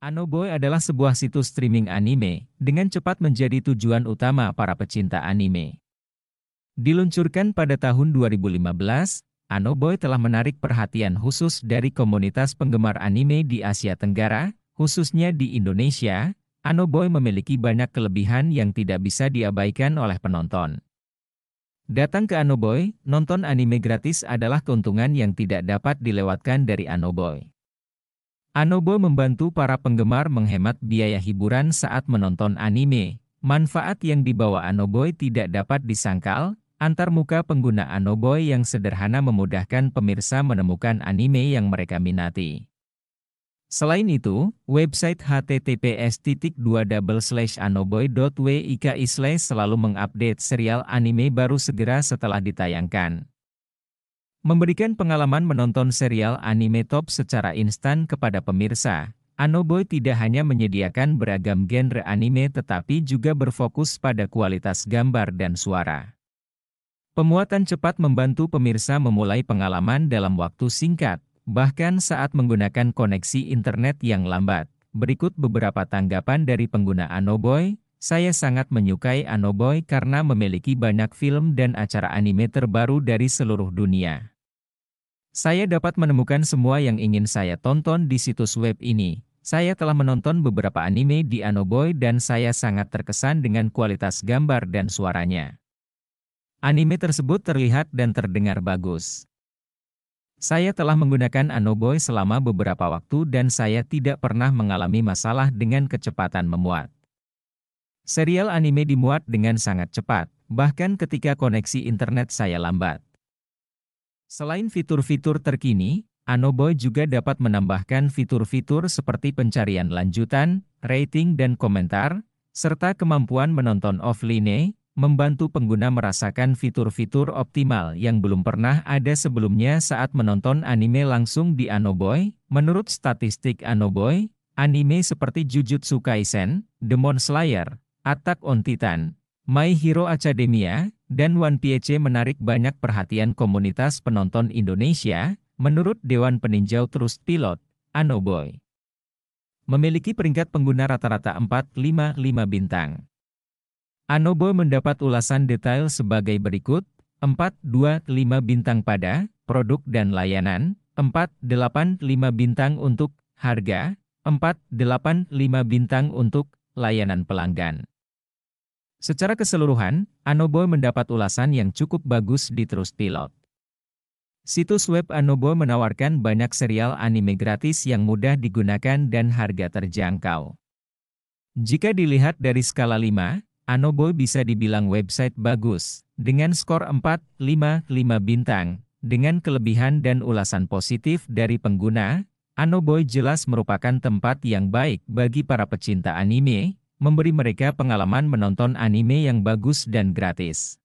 Anoboy adalah sebuah situs streaming anime, dengan cepat menjadi tujuan utama para pecinta anime. Diluncurkan pada tahun 2015, Anoboy telah menarik perhatian khusus dari komunitas penggemar anime di Asia Tenggara, khususnya di Indonesia. Anoboy memiliki banyak kelebihan yang tidak bisa diabaikan oleh penonton. Datang ke Anoboy, nonton anime gratis adalah keuntungan yang tidak dapat dilewatkan dari Anoboy. Anobo membantu para penggemar menghemat biaya hiburan saat menonton anime. Manfaat yang dibawa Anoboy tidak dapat disangkal, antar muka pengguna Anoboy yang sederhana memudahkan pemirsa menemukan anime yang mereka minati. Selain itu, website https://anoboy.wiki selalu mengupdate serial anime baru segera setelah ditayangkan. Memberikan pengalaman menonton serial anime top secara instan kepada pemirsa, Anoboy tidak hanya menyediakan beragam genre anime tetapi juga berfokus pada kualitas gambar dan suara. Pemuatan cepat membantu pemirsa memulai pengalaman dalam waktu singkat, bahkan saat menggunakan koneksi internet yang lambat. Berikut beberapa tanggapan dari pengguna Anoboy, saya sangat menyukai Anoboy karena memiliki banyak film dan acara anime terbaru dari seluruh dunia. Saya dapat menemukan semua yang ingin saya tonton di situs web ini. Saya telah menonton beberapa anime di Anoboy dan saya sangat terkesan dengan kualitas gambar dan suaranya. Anime tersebut terlihat dan terdengar bagus. Saya telah menggunakan Anoboy selama beberapa waktu dan saya tidak pernah mengalami masalah dengan kecepatan memuat. Serial anime dimuat dengan sangat cepat, bahkan ketika koneksi internet saya lambat. Selain fitur-fitur terkini, Anoboy juga dapat menambahkan fitur-fitur seperti pencarian lanjutan, rating dan komentar, serta kemampuan menonton offline, membantu pengguna merasakan fitur-fitur optimal yang belum pernah ada sebelumnya saat menonton anime langsung di Anoboy. Menurut statistik Anoboy, anime seperti Jujutsu Kaisen, Demon Slayer, Attack on Titan, My Hero Academia, dan One Piece menarik banyak perhatian komunitas penonton Indonesia, menurut Dewan Peninjau Trust Pilot, Anoboy. Memiliki peringkat pengguna rata-rata 4,55 bintang. Anoboy mendapat ulasan detail sebagai berikut, 4,25 bintang pada produk dan layanan, 4,85 bintang untuk harga, 4,85 bintang untuk layanan pelanggan. Secara keseluruhan, Anoboy mendapat ulasan yang cukup bagus di Trustpilot. Situs web Anoboy menawarkan banyak serial anime gratis yang mudah digunakan dan harga terjangkau. Jika dilihat dari skala 5, Anoboy bisa dibilang website bagus, dengan skor 4, 5, 5 bintang. Dengan kelebihan dan ulasan positif dari pengguna, Anoboy jelas merupakan tempat yang baik bagi para pecinta anime, memberi mereka pengalaman menonton anime yang bagus dan gratis.